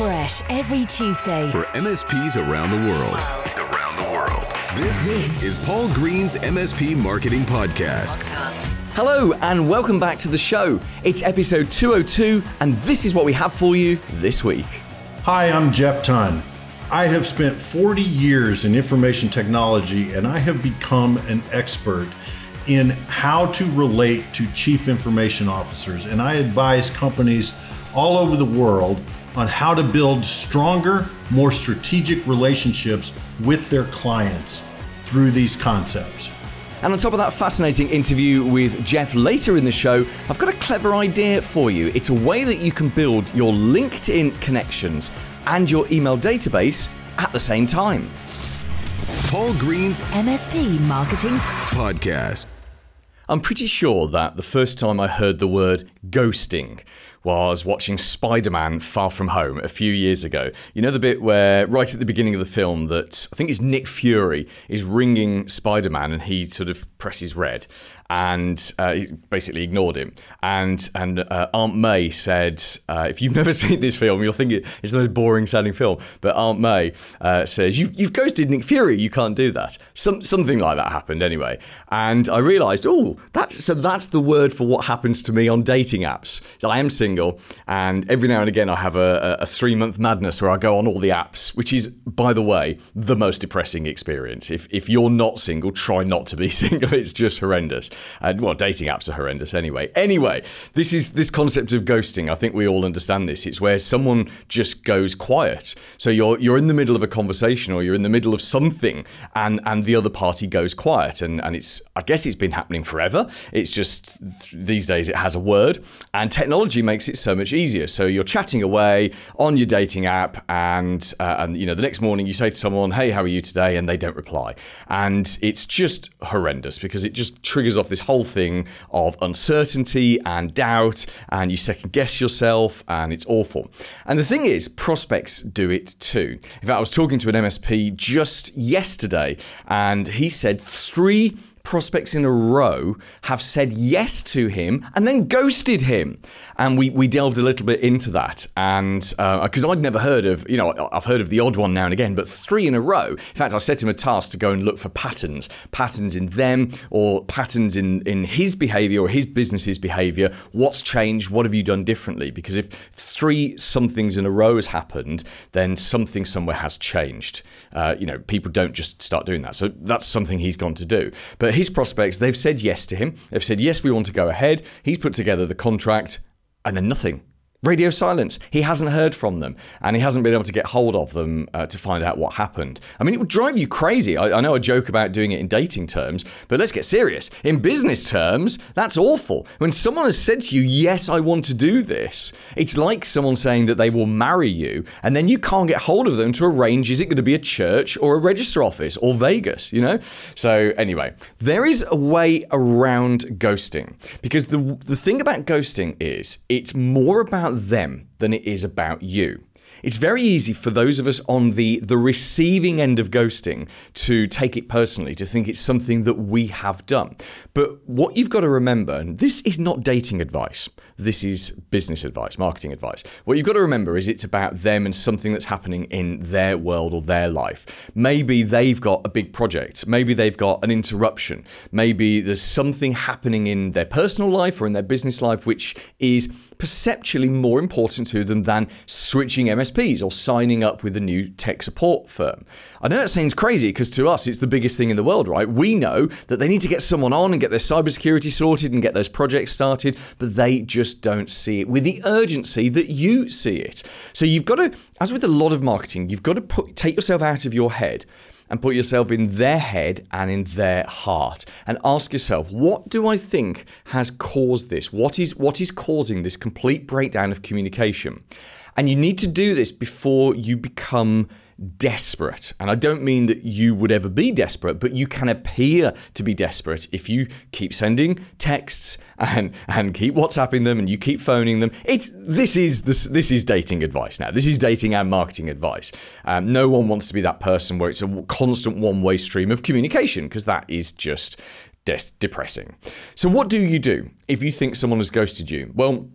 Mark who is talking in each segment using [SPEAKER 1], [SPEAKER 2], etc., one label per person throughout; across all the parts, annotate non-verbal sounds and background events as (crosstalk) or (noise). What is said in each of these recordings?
[SPEAKER 1] Fresh every Tuesday
[SPEAKER 2] for MSPs around the world. Around the world. This,
[SPEAKER 1] This.
[SPEAKER 2] is Paul Green's MSP Marketing Podcast.
[SPEAKER 1] podcast.
[SPEAKER 3] Hello and welcome back to the show. It's episode 202, and this is what we have for you this week.
[SPEAKER 4] Hi, I'm Jeff Ton. I have spent 40 years in information technology and I have become an expert in how to relate to chief information officers. And I advise companies all over the world on how to build stronger, more strategic relationships with their clients through these concepts.
[SPEAKER 3] And on top of that fascinating interview with Jeff later in the show, I've got a clever idea for you. It's a way that you can build your LinkedIn connections and your email database at the same time.
[SPEAKER 2] Paul Green's
[SPEAKER 1] MSP Marketing
[SPEAKER 2] Podcast.
[SPEAKER 3] I'm pretty sure that the first time I heard the word ghosting was watching Spider Man Far From Home a few years ago. You know the bit where, right at the beginning of the film, that I think it's Nick Fury is ringing Spider Man and he sort of presses red and uh, he basically ignored him. And and uh, Aunt May said, uh, if you've (laughs) never seen this film, you'll think it's the most boring sounding film. But Aunt May uh, says, you've, you've ghosted Nick Fury, you can't do that. Some, something like that happened anyway. And I realised, oh, that's, so that's the word for what happens to me on dating apps. So I am single, and every now and again I have a, a, three month madness where I go on all the apps, which is, by the way, the most depressing experience. If, if you're not single, try not to be (laughs) single. It's just horrendous. And well, dating apps are horrendous anyway. Anyway, this is this concept of ghosting. I think we all understand this. It's where someone just goes quiet. So you're you're in the middle of a conversation or you're in the middle of something, and and the other party goes quiet. And and it's I guess it's been happening forever. It's just these days it has a word, and technology makes it so much easier. So you're chatting away on your dating app, and uh, and you know the next morning you say to someone, "Hey, how are you today?" and they don't reply, and it's just horrendous because it just triggers off this whole thing of uncertainty and doubt, and you second guess yourself, and it's awful. And the thing is, prospects do it too. In fact, I was talking to an MSP just yesterday, and he said three prospects in a row have said yes to him and then ghosted him. And we, we delved a little bit into that. And because I'd never heard of, you know, I've heard of the odd one now and again, but three in a row. In fact, I set him a task to go and look for patterns, patterns in them or patterns in, in his behavior or his business's behavior. What's changed? What have you done differently? Because if three somethings in a row has happened, then something somewhere has changed. Uh, you know, people don't just start doing that. So that's something he's gone to do. But his prospects, they've said yes to him. They've said, yes, we want to go ahead. He's put together the contract and then nothing. Radio silence. He hasn't heard from them, and he hasn't been able to get hold of them uh, to find out what happened. I mean, it would drive you crazy. I, I know I joke about doing it in dating terms, but let's get serious. In business terms, that's awful. When someone has said to you, Yes, I want to do this, it's like someone saying that they will marry you, and then you can't get hold of them to arrange is it going to be a church or a register office or Vegas, you know? So, anyway, there is a way around ghosting because the, the thing about ghosting is it's more about them than it is about you. It's very easy for those of us on the the receiving end of ghosting to take it personally, to think it's something that we have done. But what you've got to remember, and this is not dating advice, this is business advice, marketing advice. What you've got to remember is it's about them and something that's happening in their world or their life. Maybe they've got a big project, maybe they've got an interruption, maybe there's something happening in their personal life or in their business life which is perceptually more important to them than switching MSPs or signing up with a new tech support firm. I know that seems crazy because to us it's the biggest thing in the world, right? We know that they need to get someone on and get their cybersecurity sorted and get those projects started, but they just don't see it with the urgency that you see it. So you've got to, as with a lot of marketing, you've got to put, take yourself out of your head and put yourself in their head and in their heart. And ask yourself what do i think has caused this? What is what is causing this complete breakdown of communication? And you need to do this before you become desperate. And I don't mean that you would ever be desperate, but you can appear to be desperate if you keep sending texts and and keep WhatsApping them and you keep phoning them. It's this is this this is dating advice now. This is dating and marketing advice. Um, no one wants to be that person where it's a constant one way stream of communication because that is just depressing. So what do you do if you think someone has ghosted you? Well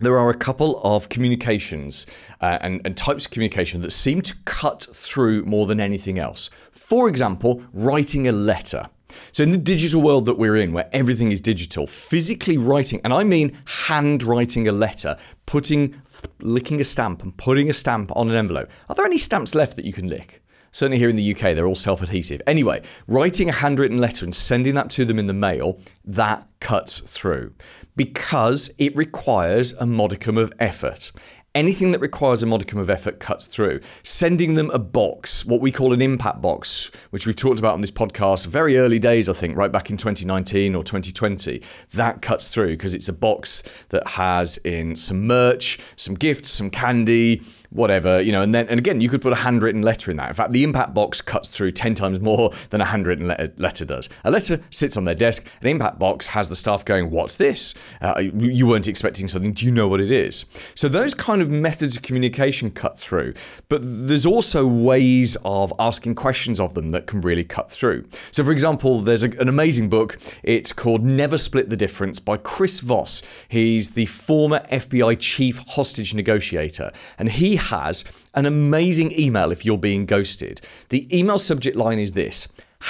[SPEAKER 3] there are a couple of communications uh, and, and types of communication that seem to cut through more than anything else. For example, writing a letter. So, in the digital world that we're in, where everything is digital, physically writing, and I mean handwriting a letter, putting, licking a stamp and putting a stamp on an envelope. Are there any stamps left that you can lick? Certainly here in the UK, they're all self adhesive. Anyway, writing a handwritten letter and sending that to them in the mail, that cuts through because it requires a modicum of effort anything that requires a modicum of effort cuts through. Sending them a box, what we call an impact box, which we've talked about on this podcast very early days, I think, right back in 2019 or 2020, that cuts through because it's a box that has in some merch, some gifts, some candy, whatever, you know, and then, and again, you could put a handwritten letter in that. In fact, the impact box cuts through 10 times more than a handwritten letter, letter does. A letter sits on their desk, an impact box has the staff going, What's this? Uh, you weren't expecting something. Do you know what it is? So, those kind of methods of communication cut through, but there's also ways of asking questions of them that can really cut through. So, for example, there's a, an amazing book. It's called Never Split the Difference by Chris Voss. He's the former FBI chief hostage negotiator, and he has an amazing email if you're being ghosted. The email subject line is this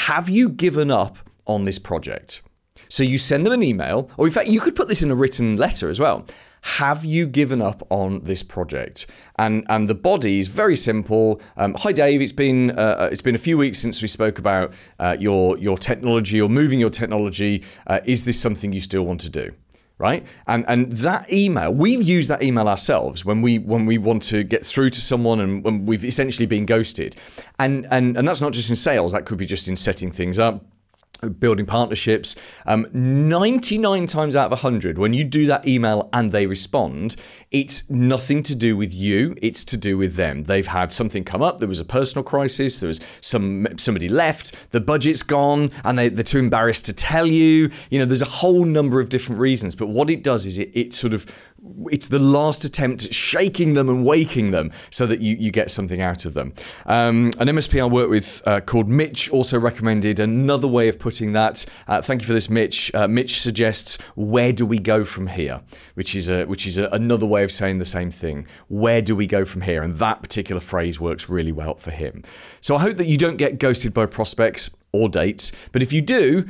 [SPEAKER 3] Have you given up on this project? So you send them an email, or in fact, you could put this in a written letter as well. Have you given up on this project? And and the body is very simple. Um, Hi Dave, it's been uh, it's been a few weeks since we spoke about uh, your your technology or moving your technology. Uh, is this something you still want to do? Right? And and that email, we've used that email ourselves when we when we want to get through to someone and when we've essentially been ghosted. And and and that's not just in sales, that could be just in setting things up building partnerships. Um, 99 times out of 100, when you do that email and they respond, it's nothing to do with you, it's to do with them. They've had something come up, there was a personal crisis, there was some somebody left, the budget's gone, and they, they're too embarrassed to tell you. You know, there's a whole number of different reasons, but what it does is it, it sort of it's the last attempt at shaking them and waking them so that you, you get something out of them. Um, an MSP I work with uh, called Mitch also recommended another way of putting that. Uh, thank you for this, Mitch. Uh, Mitch suggests, "Where do we go from here?" Which is a which is a, another way of saying the same thing. Where do we go from here? And that particular phrase works really well for him. So I hope that you don't get ghosted by prospects or dates, but if you do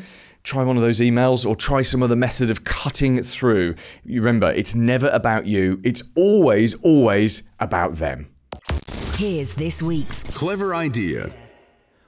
[SPEAKER 3] try one of those emails or try some other method of cutting through. You remember, it's never about you, it's always, always about them.
[SPEAKER 1] Here's this week's
[SPEAKER 2] clever idea.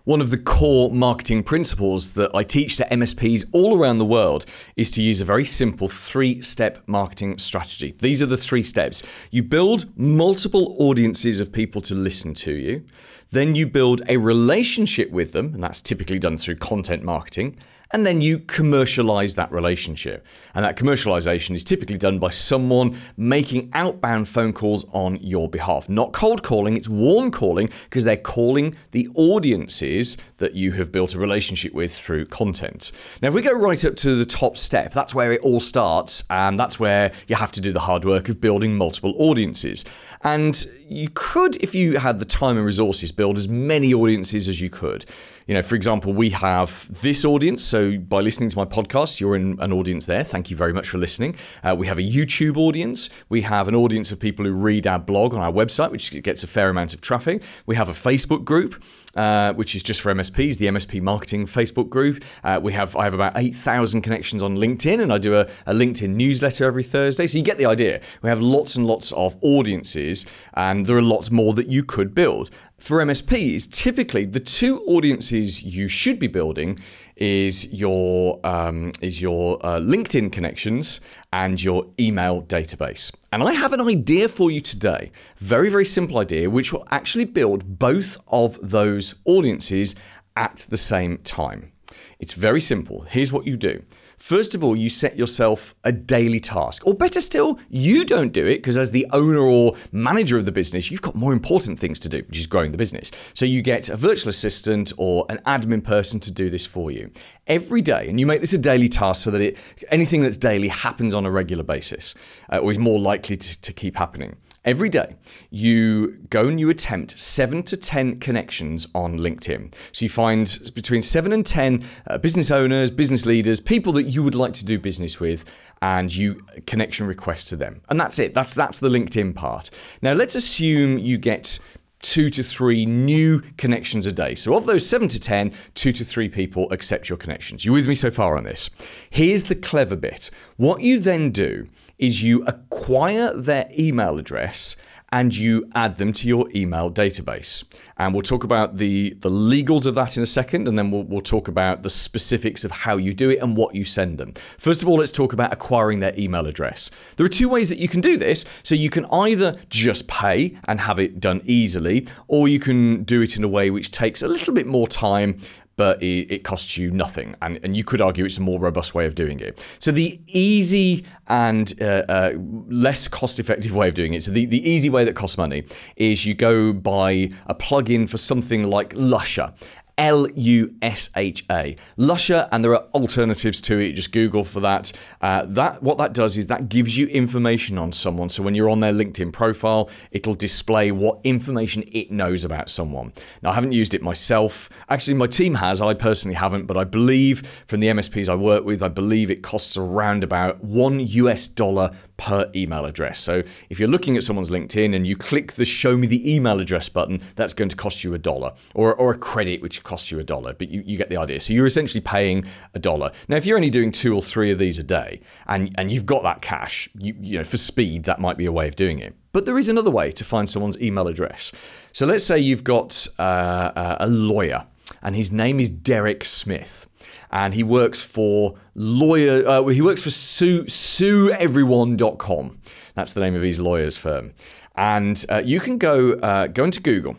[SPEAKER 3] One of the core marketing principles that I teach to MSPs all around the world is to use a very simple three step marketing strategy. These are the three steps. You build multiple audiences of people to listen to you, then you build a relationship with them, and that's typically done through content marketing and then you commercialize that relationship. And that commercialization is typically done by someone making outbound phone calls on your behalf. Not cold calling, it's warm calling because they're calling the audiences that you have built a relationship with through content. Now, if we go right up to the top step, that's where it all starts, and that's where you have to do the hard work of building multiple audiences. And you could, if you had the time and resources, build as many audiences as you could. You know, for example, we have this audience. So by listening to my podcast, you're in an audience there. Thank you very much for listening. Uh, we have a YouTube audience. We have an audience of people who read our blog on our website, which gets a fair amount of traffic. We have a Facebook group. Uh, which is just for MSPs, the MSP Marketing Facebook group. Uh, we have I have about eight thousand connections on LinkedIn, and I do a, a, LinkedIn newsletter every Thursday. So you get the idea. We have lots and lots of audiences, and there are lots more that you could build for MSPs, typically the two audiences you should be building is your um, is your uh, LinkedIn connections and your email database. And I have an idea for you today, very very simple idea, which will actually build both of those audiences at the same time. It's very simple. Here's what you do. First of all, you set yourself a daily task. Or better still, you don't do it because as the owner or manager of the business, you've got more important things to do, which is growing the business. So you get a virtual assistant or an admin person to do this for you every day. And you make this a daily task so that it, anything that's daily happens on a regular basis uh, or is more likely to, to keep happening every day you go and you attempt seven to 10 connections on LinkedIn. So you find between seven and 10 uh, business owners, business leaders, people that you would like to do business with and you connection request to them. And that's it. That's that's the LinkedIn part. Now let's assume you get two to three new connections a day. So, of those seven to ten, two to three people accept your connections. You with me so far on this? Here's the clever bit. What you then do is you acquire their email address and you add them to your email database. And we'll talk about the, the legals of that in a second, and then we'll, we'll talk about the specifics of how you do it and what you send them. First of all, let's talk about acquiring their email address. There are two ways that you can do this. So you can either just pay and have it done easily, or you can do it in a way which takes a little bit more time but it, it, costs you nothing. And, and you could argue it's a more robust way of doing it. So the easy and uh, uh, less cost effective way of doing it, so the, the easy way that costs money, is you go buy a plugin for something like Lusha. L U S H A. Lusha, and there are alternatives to it. Just Google for that. Uh, that what that does is that gives you information on someone. So when you're on their LinkedIn profile, it'll display what information it knows about someone. Now I haven't used it myself. Actually, my team has. I personally haven't, but I believe from the MSPs I work with, I believe it costs around about one US dollar per email address. So if you're looking at someone's LinkedIn and you click the show me the email address button, that's going to cost you a dollar or, or a credit, which costs you a dollar, but you, you get the idea. So you're essentially paying a dollar. Now, if you're only doing two or three of these a day and, and you've got that cash, you, you know, for speed, that might be a way of doing it. But there is another way to find someone's email address. So let's say you've got uh, a lawyer and his name is Derek Smith and he works for lawyer. Uh, he works for sue, sueeveryone.com. That's the name of his lawyer's firm. And uh, you can go uh, go into Google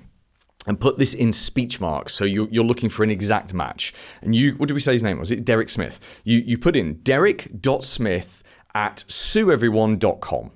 [SPEAKER 3] and put this in speech marks. So you're, you're looking for an exact match. And you, what did we say his name was? It Derek Smith. You you put in Derek.Smith at sueeveryone.com.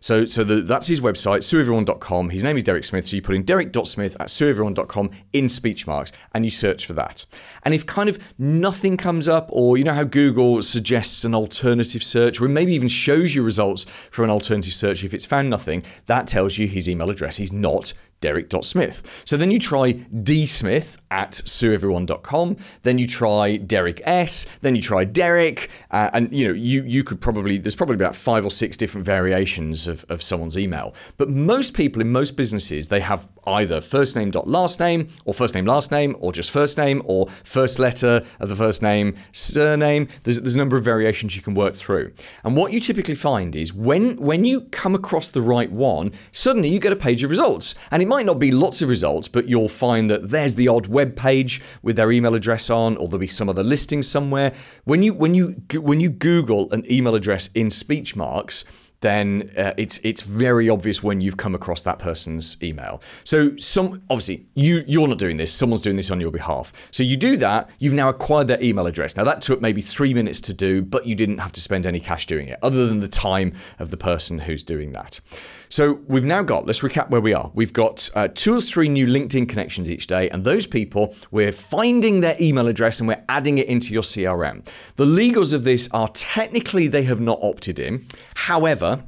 [SPEAKER 3] So, so the, that's his website, sueeveryone.com. His name is Derek Smith. So you put in derek.smith at sueeveryone.com in speech marks and you search for that. And if kind of nothing comes up, or you know how Google suggests an alternative search, or maybe even shows you results from an alternative search, if it's found nothing, that tells you his email address is not derek.smith. So then you try dsmith at sueeveryone.com, then you try Derek S, then you try Derek, uh, and you know, you you could probably there's probably about five or six different variations of, of someone's email. But most people in most businesses, they have either first name dot last name, or first name last name, or just first name, or first letter of the first name, surname. There's, there's a number of variations you can work through. And what you typically find is when when you come across the right one, suddenly you get a page of results. And it might not be lots of results, but you'll find that there's the odd web page with their email address on, or there'll be some other listing somewhere. When you when you when you Google an email address in speech marks, then uh, it's it's very obvious when you've come across that person's email. So some obviously you you're not doing this, someone's doing this on your behalf. So you do that, you've now acquired their email address. Now that took maybe 3 minutes to do, but you didn't have to spend any cash doing it other than the time of the person who's doing that. So we've now got, let's recap where we are. We've got uh, two or three new LinkedIn connections each day, and those people, we're finding their email address and we're adding it into your CRM. The legals of this are technically they have not opted in. However,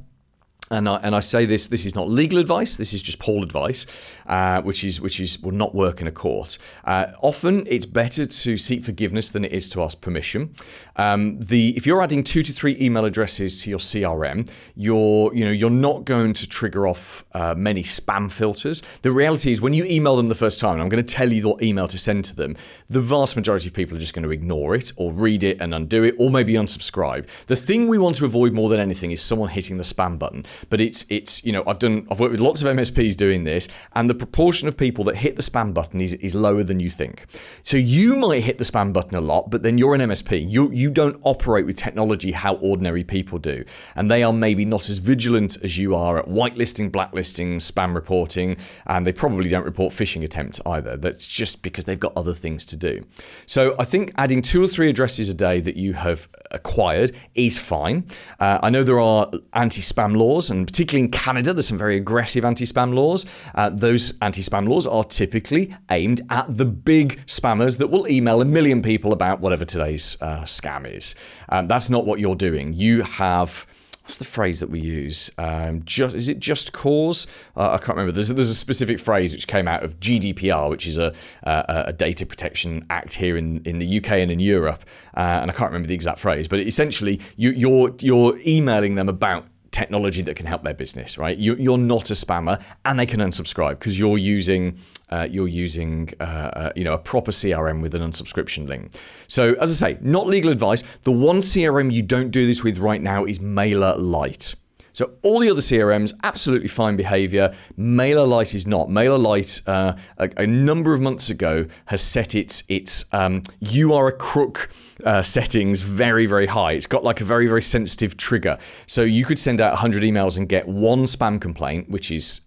[SPEAKER 3] and I, and I say this this is not legal advice this is just Paul advice uh, which is which is will not work in a court. Uh, often it's better to seek forgiveness than it is to ask permission. Um, the if you're adding two to three email addresses to your CRM you're you know you're not going to trigger off uh, many spam filters. The reality is when you email them the first time I'm going to tell you what email to send to them the vast majority of people are just going to ignore it or read it and undo it or maybe unsubscribe. The thing we want to avoid more than anything is someone hitting the spam button but it's it's you know I've done I've worked with lots of MSPs doing this, and the proportion of people that hit the spam button is, is lower than you think. So you might hit the spam button a lot, but then you're an MSP. You you don't operate with technology how ordinary people do, and they are maybe not as vigilant as you are at whitelisting, blacklisting, spam reporting, and they probably don't report phishing attempts either. That's just because they've got other things to do. So I think adding two or three addresses a day that you have acquired is fine. Uh, I know there are anti-spam laws, and particularly in Canada, there's some very aggressive anti-spam laws. Uh, those anti-spam laws are typically aimed at the big spammers that will email a million people about whatever today's uh, scam is. Um, that's not what you're doing. You have what's the phrase that we use? Um, just is it just cause? Uh, I can't remember. There's there's a specific phrase which came out of GDPR, which is a a, a data protection act here in, in the UK and in Europe, uh, and I can't remember the exact phrase, but essentially you, you're you're emailing them about technology that can help their business, right? You, are not a spammer, and they can unsubscribe because you're using uh, you're using uh, uh, you know a proper CRM with an unsubscription link. So as I say, not legal advice. The one CRM you don't do this with right now is Mailer MailerLite. So all the other CRMs, absolutely fine behavior. MailerLite is not. MailerLite, uh, a, a, number of months ago, has set its its um, you are a crook uh, settings very very high. It's got like a very very sensitive trigger. So you could send out 100 emails and get one spam complaint, which is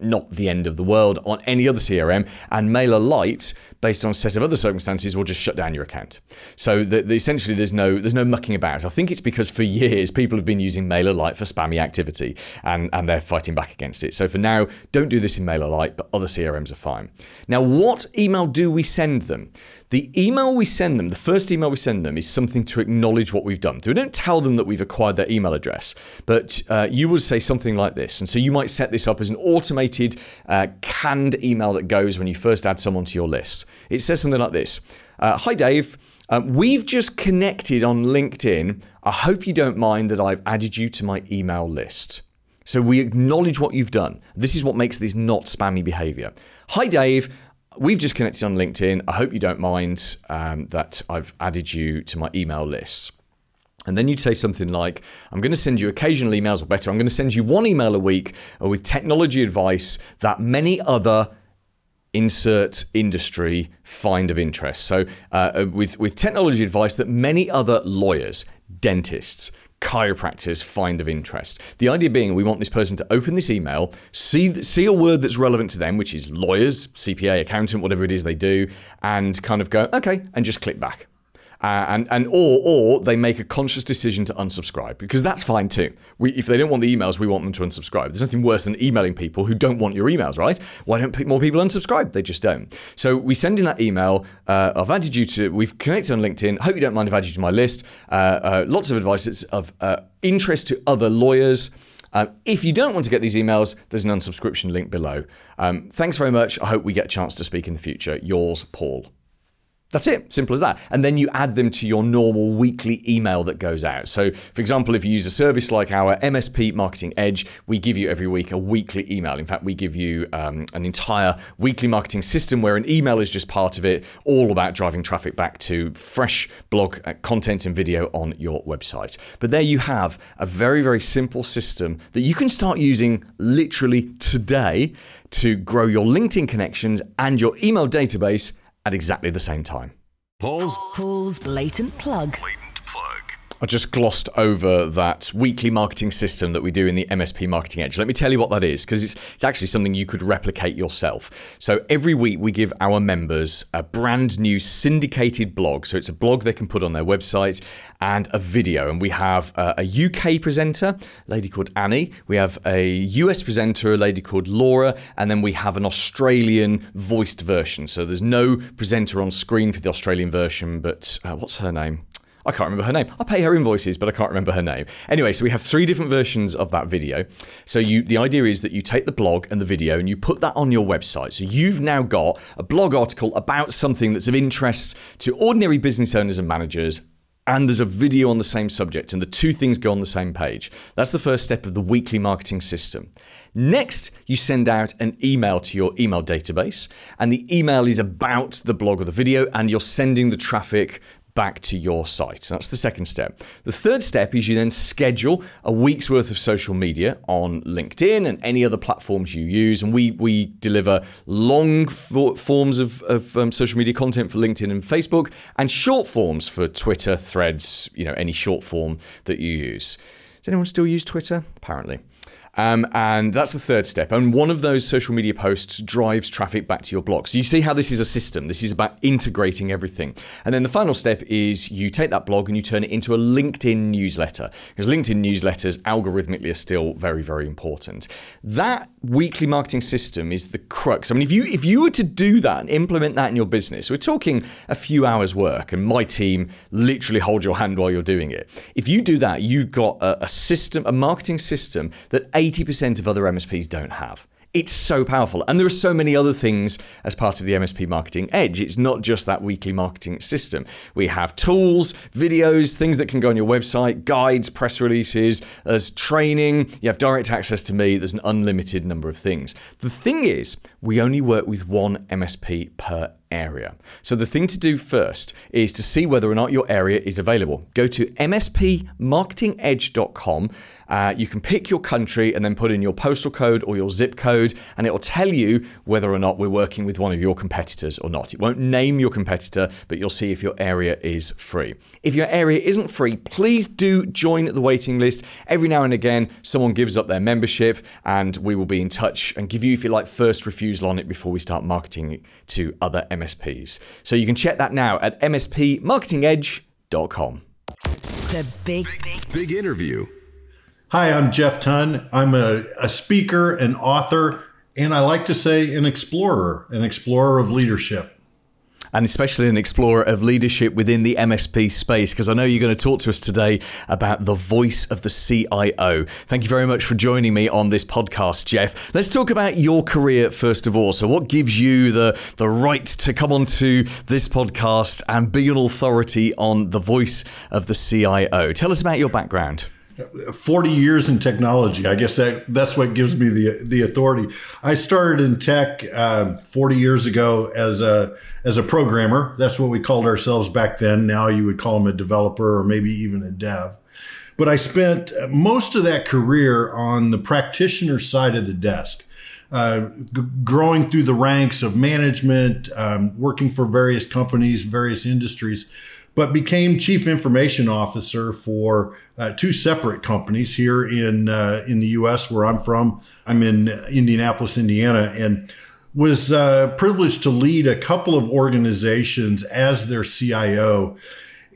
[SPEAKER 3] not the end of the world on any other CRM, and MailerLite, based on a set of other circumstances, will just shut down your account. So the, the, essentially, there's no there's no mucking about. I think it's because for years people have been using MailerLite for spammy activity, and and they're fighting back against it. So for now, don't do this in MailerLite, but other CRMs are fine. Now, what email do we send them? The email we send them, the first email we send them, is something to acknowledge what we've done. So we don't tell them that we've acquired their email address, but uh, you would say something like this. And so you might set this up as an automated uh, canned email that goes when you first add someone to your list. It says something like this uh, Hi, Dave. Um, we've just connected on LinkedIn. I hope you don't mind that I've added you to my email list. So we acknowledge what you've done. This is what makes this not spammy behavior. Hi, Dave. We've just connected on LinkedIn. I hope you don't mind um, that I've added you to my email list. And then you'd say something like, I'm going to send you occasional emails, or better, I'm going to send you one email a week with technology advice that many other insert industry find of interest. So, uh, uh with, with technology advice that many other lawyers, dentists, chiropractors find of interest. The idea being we want this person to open this email, see see a word that's relevant to them, which is lawyers, CPA, accountant, whatever it is they do, and kind of go, okay, and just click back. Uh, and and or or they make a conscious decision to unsubscribe because that's fine too. We, if they don't want the emails, we want them to unsubscribe. There's nothing worse than emailing people who don't want your emails, right? Why don't more people unsubscribe? They just don't. So we send in that email. Uh, I've added you to. We've connected on LinkedIn. Hope you don't mind if I add you to my list. Uh, uh lots of advice that's of uh, interest to other lawyers. Um, if you don't want to get these emails, there's an unsubscription link below. Um, thanks very much. I hope we get a chance to speak in the future. Yours, Paul. That's it, simple as that. And then you add them to your normal weekly email that goes out. So, for example, if you use a service like our MSP Marketing Edge, we give you every week a weekly email. In fact, we give you um, an entire weekly marketing system where an email is just part of it, all about driving traffic back to fresh blog uh, content and video on your website. But there you have a very, very simple system that you can start using literally today to grow your LinkedIn connections and your email database at exactly the same time.
[SPEAKER 2] Paul's
[SPEAKER 1] Paul's blatant plug.
[SPEAKER 2] Blatant plug.
[SPEAKER 3] I just glossed over that weekly marketing system that we do in the MSP Marketing Edge. Let me tell you what that is, because it's, it's actually something you could replicate yourself. So every week we give our members a brand new syndicated blog. So it's a blog they can put on their website and a video. And we have a UK presenter, a lady called Annie. We have a US presenter, a lady called Laura. And then we have an Australian voiced version. So there's no presenter on screen for the Australian version, but uh, what's her name? I can't remember her name. I pay her invoices, but I can't remember her name. Anyway, so we have three different versions of that video. So you, the idea is that you take the blog and the video and you put that on your website. So you've now got a blog article about something that's of interest to ordinary business owners and managers and there's a video on the same subject, and the two things go on the same page. That's the first step of the weekly marketing system. Next, you send out an email to your email database, and the email is about the blog or the video, and you're sending the traffic back to your site. That's the second step. The third step is you then schedule a week's worth of social media on LinkedIn and any other platforms you use. And we, we deliver long forms of, of um, social media content for LinkedIn and Facebook and short forms for Twitter, threads, you know, any short form that you use. Does anyone still use Twitter? Apparently. Um, and that's the third step. And one of those social media posts drives traffic back to your blog. So you see how this is a system. This is about integrating everything. And then the final step is you take that blog and you turn it into a LinkedIn newsletter. Because LinkedIn newsletters algorithmically are still very, very important. That weekly marketing system is the crux. I mean, if you if you were to do that and implement that in your business, we're talking a few hours work, and my team literally hold your hand while you're doing it. If you do that, you've got a, a system, a marketing system that 80% of other MSPs don't have. It's so powerful. And there are so many other things as part of the MSP Marketing Edge. It's not just that weekly marketing system. We have tools, videos, things that can go on your website, guides, press releases, there's training, you have direct access to me, there's an unlimited number of things. The thing is, we only work with one MSP per area. So the thing to do first is to see whether or not your area is available. Go to mspmarketingedge.com uh, you can pick your country and then put in your postal code or your zip code, and it will tell you whether or not we're working with one of your competitors or not. It won't name your competitor, but you'll see if your area is free. If your area isn't free, please do join the waiting list. Every now and again, someone gives up their membership, and we will be in touch and give you, if you like, first refusal on it before we start marketing it to other MSPs. So you can check that now at mspmarketingedge.com.
[SPEAKER 1] The big,
[SPEAKER 2] big, big interview.
[SPEAKER 4] Hi, I'm Jeff Ton. I'm a, a speaker, an author, and I like to say an explorer, an explorer of leadership
[SPEAKER 3] and especially an explorer of leadership within the MSP space, because I know you're going to talk to us today about the voice of the CIO. Thank you very much for joining me on this podcast, Jeff. Let's talk about your career first of all. So, what gives you the, the right to come onto this podcast and be an authority on the voice of the CIO? Tell us about your background.
[SPEAKER 4] 40 years in technology. I guess that that's what gives me the the authority. I started in tech uh, 40 years ago as a as a programmer. That's what we called ourselves back then. Now you would call them a developer or maybe even a dev. But I spent most of that career on the practitioner side of the desk. Uh, g- growing through the ranks of management, um, working for various companies, various industries, but became chief information officer for uh, two separate companies here in uh, in the U.S. where I'm from. I'm in Indianapolis, Indiana, and was uh, privileged to lead a couple of organizations as their CIO.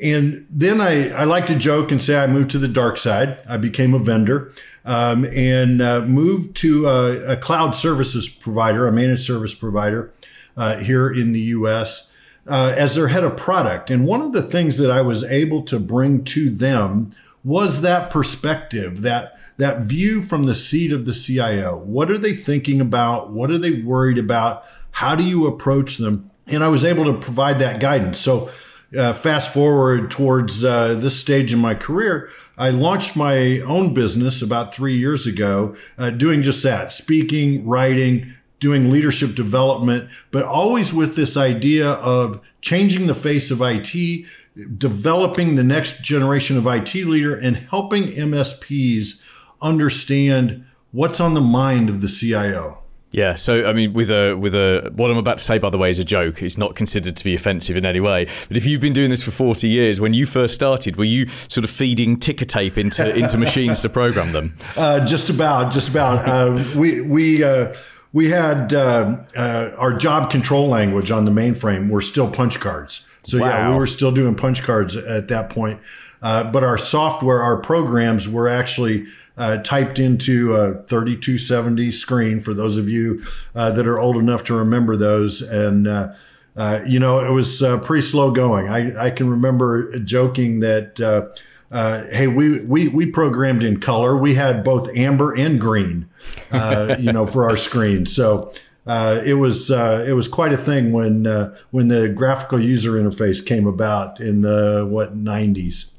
[SPEAKER 4] And then I, I like to joke and say I moved to the dark side. I became a vendor um, and uh, moved to a, a, cloud services provider, a managed service provider uh, here in the U.S uh, as their head of product. And one of the things that I was able to bring to them was that perspective, that that view from the seat of the CIO. What are they thinking about? What are they worried about? How do you approach them? And I was able to provide that guidance. So, uh, fast forward towards uh, this stage in my career, I launched my own business about three years ago, uh, doing just that speaking, writing, doing leadership development, but always with this idea of changing the face of IT, developing the next generation of IT leader, and helping MSPs understand what's on the mind of the CIO.
[SPEAKER 3] Yeah, so I mean, with a with a what I'm about to say, by the way, is a joke. It's not considered to be offensive in any way. But if you've been doing this for 40 years, when you first started, were you sort of feeding ticker tape into into machines to program them? (laughs)
[SPEAKER 4] Uh, just about, just about. Uh, we we. Uh, we had uh, uh, our job control language on the mainframe were still punch cards. So wow. yeah, we were still doing punch cards at that point. Uh, but our software, our programs were actually uh, typed into a 3270 screen for those of you uh, that are old enough to remember those. And, uh, you know, it was pretty slow going. I, I can remember joking that uh, hey, we, we we programmed in color. We had both amber and green, uh, you know, for our screen. So uh, it was uh, it was quite a thing when uh, when the graphical user interface came about in the what nineties.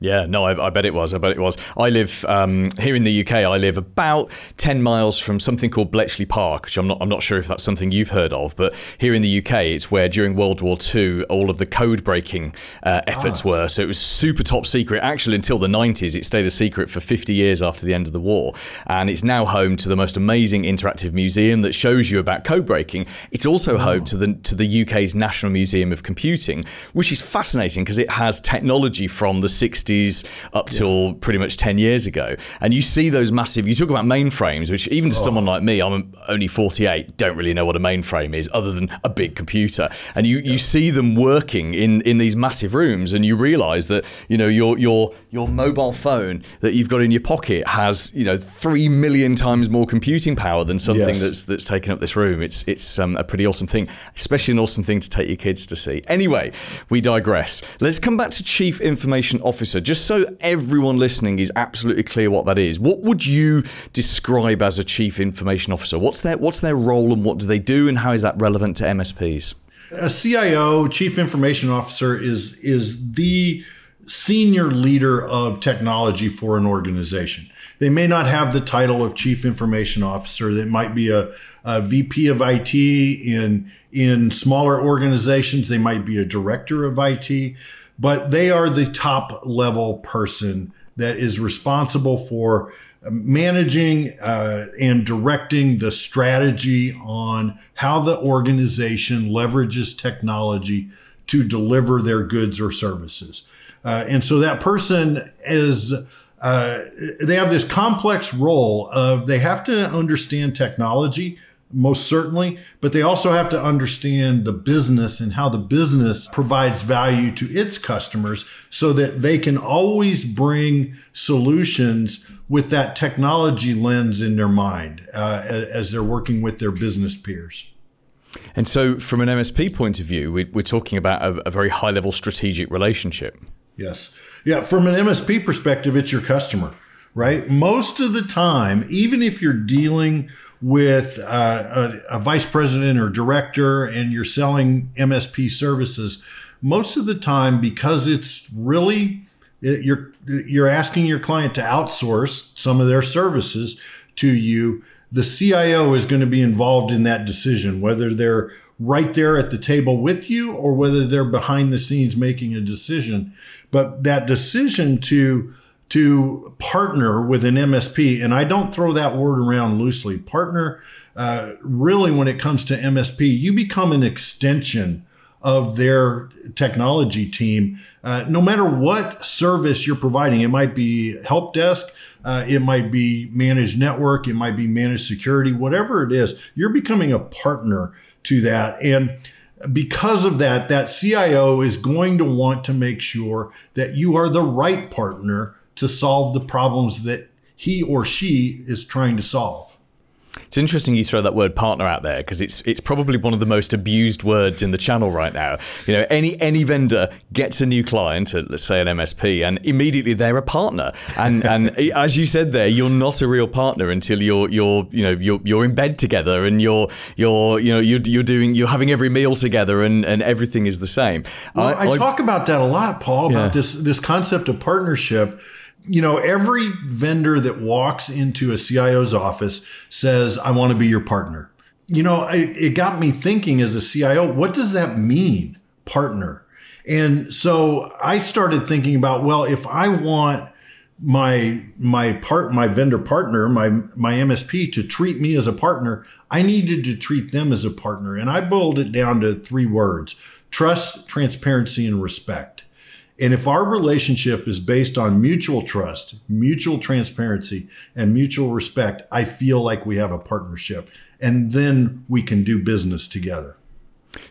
[SPEAKER 3] Yeah, no, I, I, bet it was. I bet it was. I live um, here in the UK. I live about ten miles from something called Bletchley Park, which I'm not. I'm not sure if that's something you've heard of, but here in the UK, it's where during World War II, all of the code breaking uh, efforts ah. were. So it was super top secret. Actually, until the 90s, it stayed a secret for 50 years after the end of the war, and it's now home to the most amazing interactive museum that shows you about code breaking. It's also oh. home to the to the UK's National Museum of Computing, which is fascinating because it has technology from the 60s 60s up till pretty much 10 years ago. And you see those massive, you talk about mainframes, which even to someone like me, I'm only 48, don't really know what a mainframe is other than a big computer. And you, you see them working in, in these massive rooms and you realize that, you know, your, your, your mobile phone that you've got in your pocket has, you know, three million times more computing power than something
[SPEAKER 4] Yes.
[SPEAKER 3] that's that's taken up this room. It's it's um, a pretty awesome thing, especially an awesome thing to take your kids to see. Anyway, we digress. Let's come back to Chief Information Officer, just so everyone listening is absolutely clear what that is. What would you describe as a Chief Information Officer? What's their what's their role and what do they do, and how is that relevant to MSPs?
[SPEAKER 4] A CIO, Chief Information Officer, is is the senior leader of technology for an organization. They may not have the title of Chief Information Officer. That might be a, a VP of IT in in smaller organizations. They might be a director of IT, but they are the top level person that is responsible for managing uh, and directing the strategy on how the organization leverages technology to deliver their goods or services. Uh, and so that person is, uh, they have this complex role of they have to understand technology, most certainly, but they also have to understand the business and how the business provides value to its customers so that they can always bring solutions with that technology lens in their mind uh, as they're working with their business peers.
[SPEAKER 3] And so, from an MSP point of view, we, we're talking about a, a very high level strategic relationship.
[SPEAKER 4] Yes. Yeah. From an MSP perspective, it's your customer, right? Most of the time, even if you're dealing with uh, a, a vice president or director and you're selling MSP services, most of the time, because it's really you're you're asking your client to outsource some of their services to you. The CIO is going to be involved in that decision, whether they're right there at the table with you or whether they're behind the scenes making a decision. But that decision to to partner with an MSP, and I don't throw that word around loosely. Partner, uh, really, when it comes to MSP, you become an extension of their technology team. Uh, no matter what service you're providing, it might be help desk, uh, it might be managed network, it might be managed security, whatever it is, you're becoming a partner to that. And because of that, that CIO is going to want to make sure that you are the right partner to solve the problems that he or she is trying to solve.
[SPEAKER 3] It's interesting you throw that word partner out there because it's it's probably one of the most abused words in the channel right now. You know, any any vendor gets a new client, let's say an MSP, and immediately they're a partner. And (laughs) and as you said there, you're not a real partner until you're you're you know you're you're in bed together and you're you're you know you're, you're doing you're having every meal together and, and everything is the same.
[SPEAKER 4] Well, I, I, talk about that a lot, Paul, about
[SPEAKER 3] Yeah.
[SPEAKER 4] this this concept of partnership. You know, every vendor that walks into a CIO's office says, "I want to be your partner." You know, it, it got me thinking as a CIO, what does that mean, partner? And so I started thinking about, well, if I want my my part my vendor partner my my MSP to treat me as a partner I needed to treat them as a partner and I boiled it down to three words trust transparency and respect and if our relationship is based on mutual trust mutual transparency and mutual respect I feel like we have a partnership and then we can do business together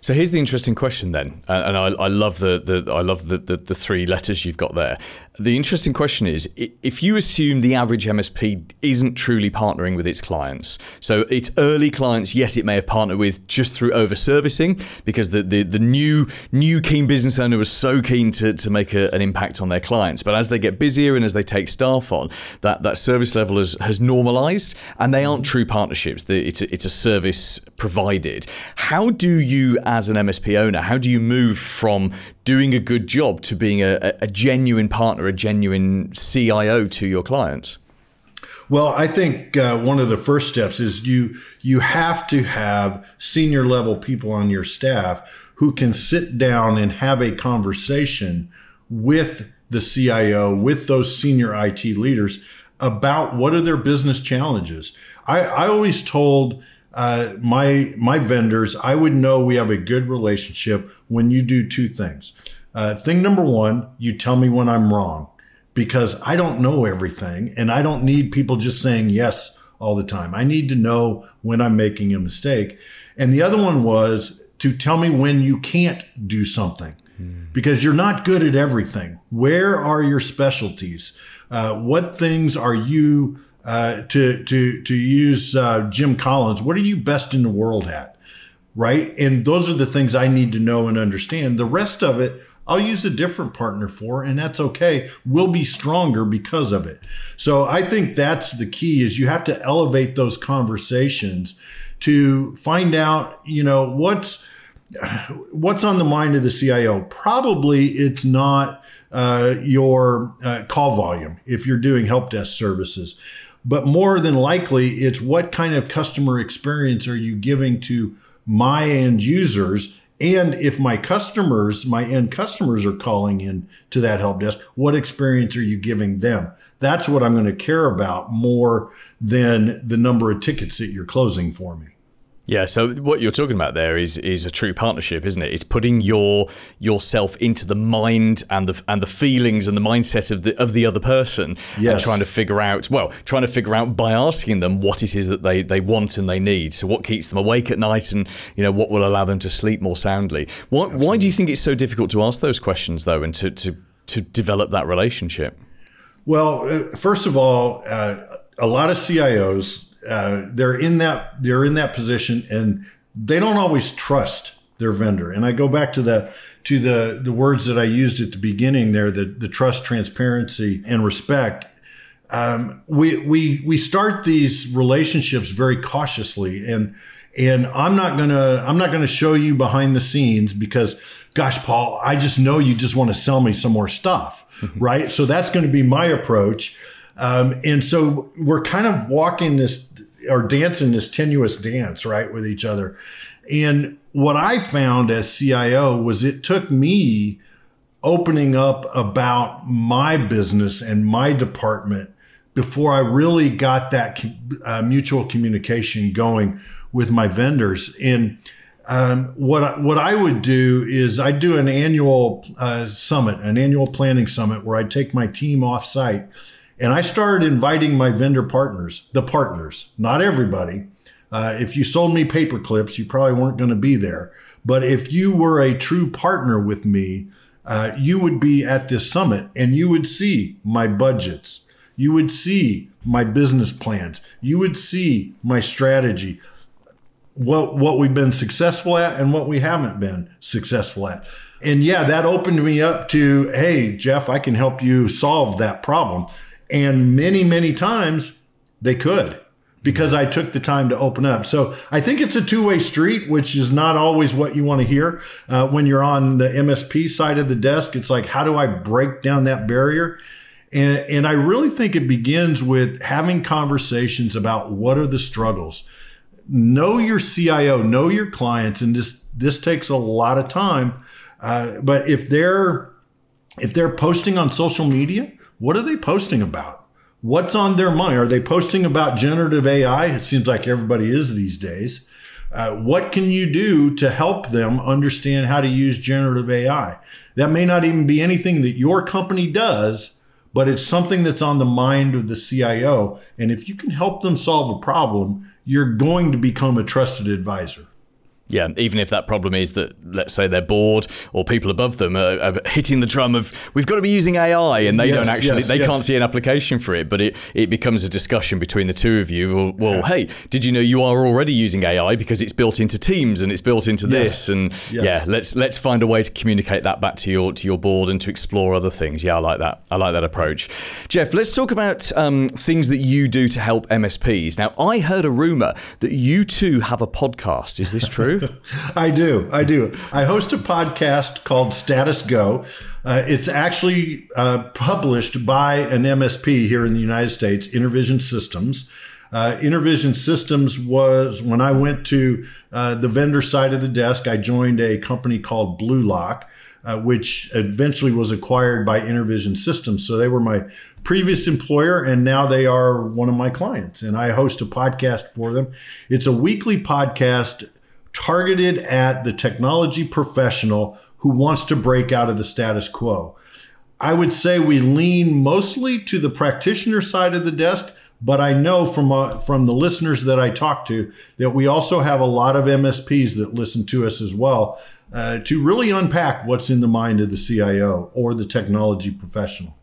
[SPEAKER 3] So here's the interesting question then, and I, I love the, the I love the, the the three letters you've got there. The interesting question is if you assume the average MSP isn't truly partnering with its clients. So its early clients, yes, it may have partnered with just through over servicing because the, the, the new new keen business owner was so keen to, to make a, an impact on their clients. But as they get busier and as they take staff on, that, that service level has, has normalized and they aren't true partnerships. The- It's a, it's a service provided. How do you, as an MSP owner, how do you move from doing a good job to being a, a- a genuine partner, a genuine CIO to your clients?
[SPEAKER 4] Well, I think uh, one of the first steps is you you have to have senior level people on your staff who can sit down and have a conversation with the CIO, with those senior IT leaders about what are their business challenges. I, I always told uh, my my vendors I would know we have a good relationship when you do two things. Uh, thing number one, you tell me when I'm wrong. because I don't know everything and I don't need people just saying yes all the time. I need to know when I'm making a mistake. And the other one was to tell me when you can't do something because you're not good at everything. Where are your specialties? Uh, what things are you uh, to to to use uh, Jim Collins? What are you best in the world at? Right, and those are the things I need to know and understand. The rest of it, I'll use a different partner for, and that's okay. We'll be stronger because of it. So I think that's the key: is you have to elevate those conversations to find out, you know, what's what's on the mind of the CIO? Probably it's not uh, your uh, call volume if you're doing help desk services, but more than likely it's what kind of customer experience are you giving to my end users and if my customers, my end customers are calling in to that help desk, what experience are you giving them? That's what I'm going to care about more than the number of tickets that you're closing for me.
[SPEAKER 3] Yeah, so what you're talking about there is is a true partnership, isn't it? It's putting your yourself into the mind and the and the feelings and the mindset of the of the other person
[SPEAKER 4] yes.
[SPEAKER 3] and trying to figure out well, trying to figure out by asking them what it is that they, they want and they need. So what keeps them awake at night and you know what will allow them to sleep more soundly. Why why do you think it's so difficult to ask those questions though and to to, to develop that relationship?
[SPEAKER 4] Well, uh, first of all, uh, a lot of CIOs uh, they're in that they're in that position and they don't always trust their vendor. And I go back to the to the the words that I used at the beginning there, the the trust, transparency, and respect. Um, we we we start these relationships very cautiously and and I'm not gonna I'm not gonna show you behind the scenes because gosh, Paul, I just know you just want to sell me some more stuff, mm-hmm. right? So that's going to be my approach. Um, and so we're kind of walking this or dancing this tenuous dance, right, with each other. And what I found as CIO was it took me opening up about my business and my department before I really got that uh, mutual communication going with my vendors. And um, what I, what I would do is I do an annual uh, summit, an annual planning summit, where I take my team off site and I started inviting my vendor partners, the partners, not everybody. Uh, if you sold me paper clips, you probably weren't going to be there. But if you were a true partner with me, uh, you would be at this summit and you would see my budgets. You would see my business plans. You would see my strategy, what, what we've been successful at and what we haven't been successful at. And yeah, that opened me up to, hey, Jeff, I can help you solve that problem. And many, many times they could because I took the time to open up. So I think it's a two way street, which is not always what you want to hear. Uh, when you're on the MSP side of the desk, it's like, how do I break down that barrier? And, and I really think it begins with having conversations about what are the struggles. Know your CIO, know your clients, and this this takes a lot of time. Uh, but if they're if they're posting on social media, what are they posting about? What's on their mind? Are they posting about generative AI? It seems like everybody is these days. Uh, what can you do to help them understand how to use generative AI? That may not even be anything that your company does, but it's something that's on the mind of the CIO. And if you can help them solve a problem, you're going to become a trusted advisor.
[SPEAKER 3] Yeah, even if that problem is that, let's say, they're bored or people above them are, are hitting the drum of we've got to be using AI, and they yes, don't actually, yes, they yes. can't see an application for it, but it, it becomes a discussion between the two of you. Well, well yeah. hey, did you know you are already using AI because it's built into Teams and it's built into this, and yeah, let's let's find a way to communicate that back to your to your board and to explore other things. Yeah, I like that. I like that approach. Jeff, let's talk about um, things that you do to help MSPs. Now, I heard a rumor that you too have a podcast. Is this (laughs) true? (laughs)
[SPEAKER 4] I do. I do. I host a podcast called Status Go. Uh, it's actually uh, published by an MSP here in the United States, InterVision Systems. Uh, InterVision Systems was when I went to uh, the vendor side of the desk, I joined a company called Bluelock. Uh, which eventually was acquired by InterVision Systems. So they were my previous employer, and now they are one of my clients. And I host a podcast for them. It's a weekly podcast targeted at the technology professional who wants to break out of the status quo. I would say we lean mostly to the practitioner side of the desk, but I know from uh, from the listeners that I talk to that we also have a lot of MSPs that listen to us as well uh, to really unpack what's in the mind of the CIO or the technology professional.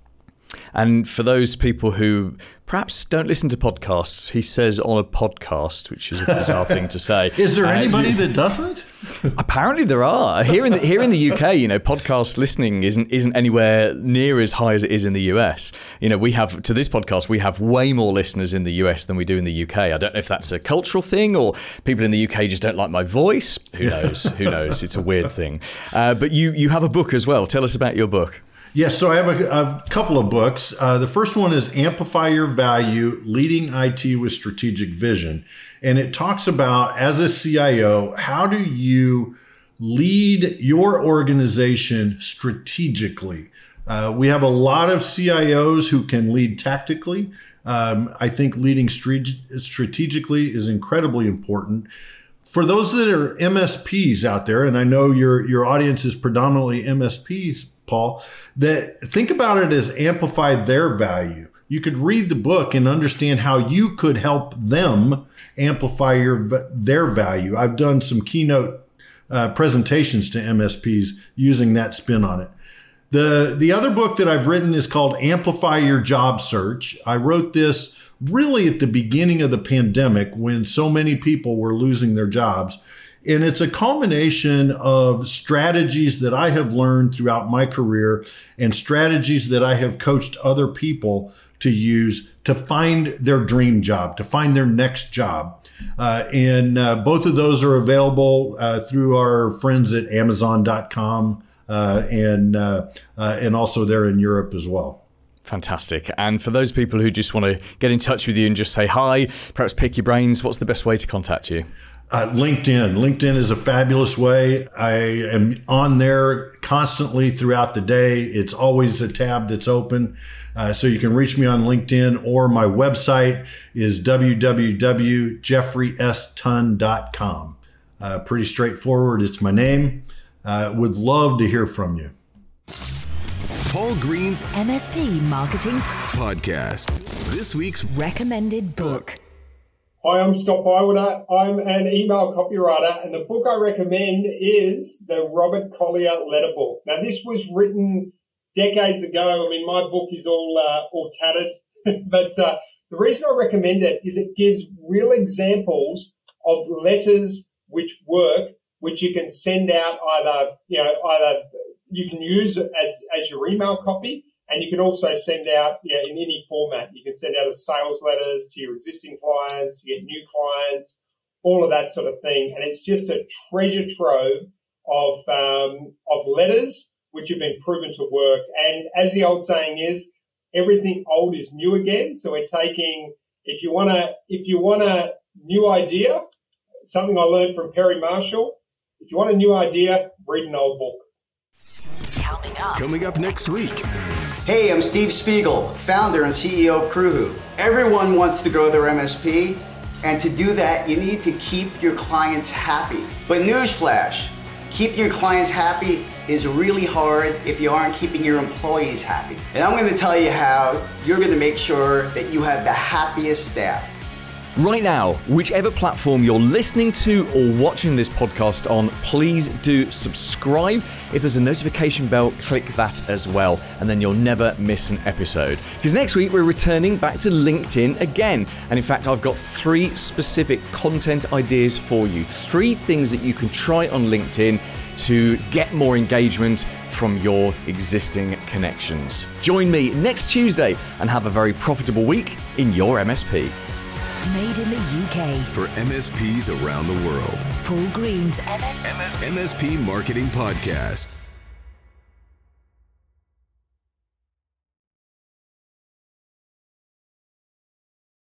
[SPEAKER 3] And for those people who perhaps don't listen to podcasts, he says on a podcast, which is a bizarre thing to say. (laughs)
[SPEAKER 4] Is there
[SPEAKER 3] Uh,
[SPEAKER 4] anybody
[SPEAKER 3] you-
[SPEAKER 4] that doesn't? (laughs)
[SPEAKER 3] Apparently there are here in the here in the UK. You know, podcast listening isn't isn't anywhere near as high as it is in the US. You know, we have to this podcast we have way more listeners in the US than we do in the UK. I don't know if that's a cultural thing or people in the UK just don't like my voice. Who knows? Who knows? It's a weird (laughs) thing. Uh, but you you have a book as well. Tell us about your book.
[SPEAKER 4] Yes, so I have a, a couple of books. Uh, the first one is Amplify Your Value Leading IT with Strategic Vision. And it talks about, as a CIO, how do you lead your organization strategically? Uh, we have a lot of CIOs who can lead tactically. Um, I think leading strate- strategically is incredibly important for those that are MSPs out there, and I know your your audience is predominantly MSPs, Paul, that think about it as amplify their value. You could read the book and understand how you could help them amplify your their value. I've done some keynote uh, presentations to MSPs using that spin on it. The the other book that I've written is called Amplify Your Job Search. I wrote this really at the beginning of the pandemic when so many people were losing their jobs. And it's a culmination of strategies that I have learned throughout my career and strategies that I have coached other people to use to find their dream job, to find their next job. Uh, and uh, both of those are available uh, through our friends at Amazon.com uh, and uh, uh, and also there in Europe as well.
[SPEAKER 3] Fantastic. And for those people who just want to get in touch with you and just say hi, perhaps pick your brains, what's the best way to contact you?
[SPEAKER 4] Uh, LinkedIn. LinkedIn is a fabulous way. I am on there constantly throughout the day. It's always a tab that's open. Uh, so you can reach me on LinkedIn or my website is www.jeffreyston.com. Uh, pretty straightforward. It's my name. Uh, would love to hear from you.
[SPEAKER 2] Paul Green's
[SPEAKER 1] MSP Marketing
[SPEAKER 2] podcast. This week's
[SPEAKER 1] Recommended Book.
[SPEAKER 5] Hi, I'm Scott Bywater. I'm an email copywriter, and the book I recommend is the Robert Collier Letter Book. Now, this was written decades ago. I mean, my book is all uh, all tattered, (laughs) but uh, the reason I recommend it is it gives real examples of letters which work, which you can send out either you know either you can use as as your email copy, and you can also send out you know, in any format. You can send out as sales letters to your existing clients, to get new clients, all of that sort of thing. And it's just a treasure trove of um, of letters which have been proven to work. And as the old saying is, everything old is new again. So we're taking if you want to if you want a new idea, something I learned from Perry Marshall. If you want a new idea, read an old book.
[SPEAKER 1] Coming up.
[SPEAKER 2] coming up next week.
[SPEAKER 6] Hey, I'm Steve Spiegel, founder and CEO of Crewhu. Everyone wants to grow their MSP, and to do that, you need to keep your clients happy. But newsflash, keeping your clients happy is really hard if you aren't keeping your employees happy. And I'm going to tell you how you're going to make sure that you have the happiest staff.
[SPEAKER 3] Right now, whichever platform you're listening to or watching this podcast on, please do subscribe. If there's a notification bell, click that as well, and then you'll never miss an episode. Because next week we're returning back to LinkedIn again. And in fact, I've got three specific content ideas for you. Three things that you can try on LinkedIn to get more engagement from your existing connections. Join me next Tuesday and have a very profitable week in your MSP.
[SPEAKER 1] Made in the UK.
[SPEAKER 2] For MSPs around the world.
[SPEAKER 1] Paul Green's MS
[SPEAKER 2] MS- MSP Marketing Podcast.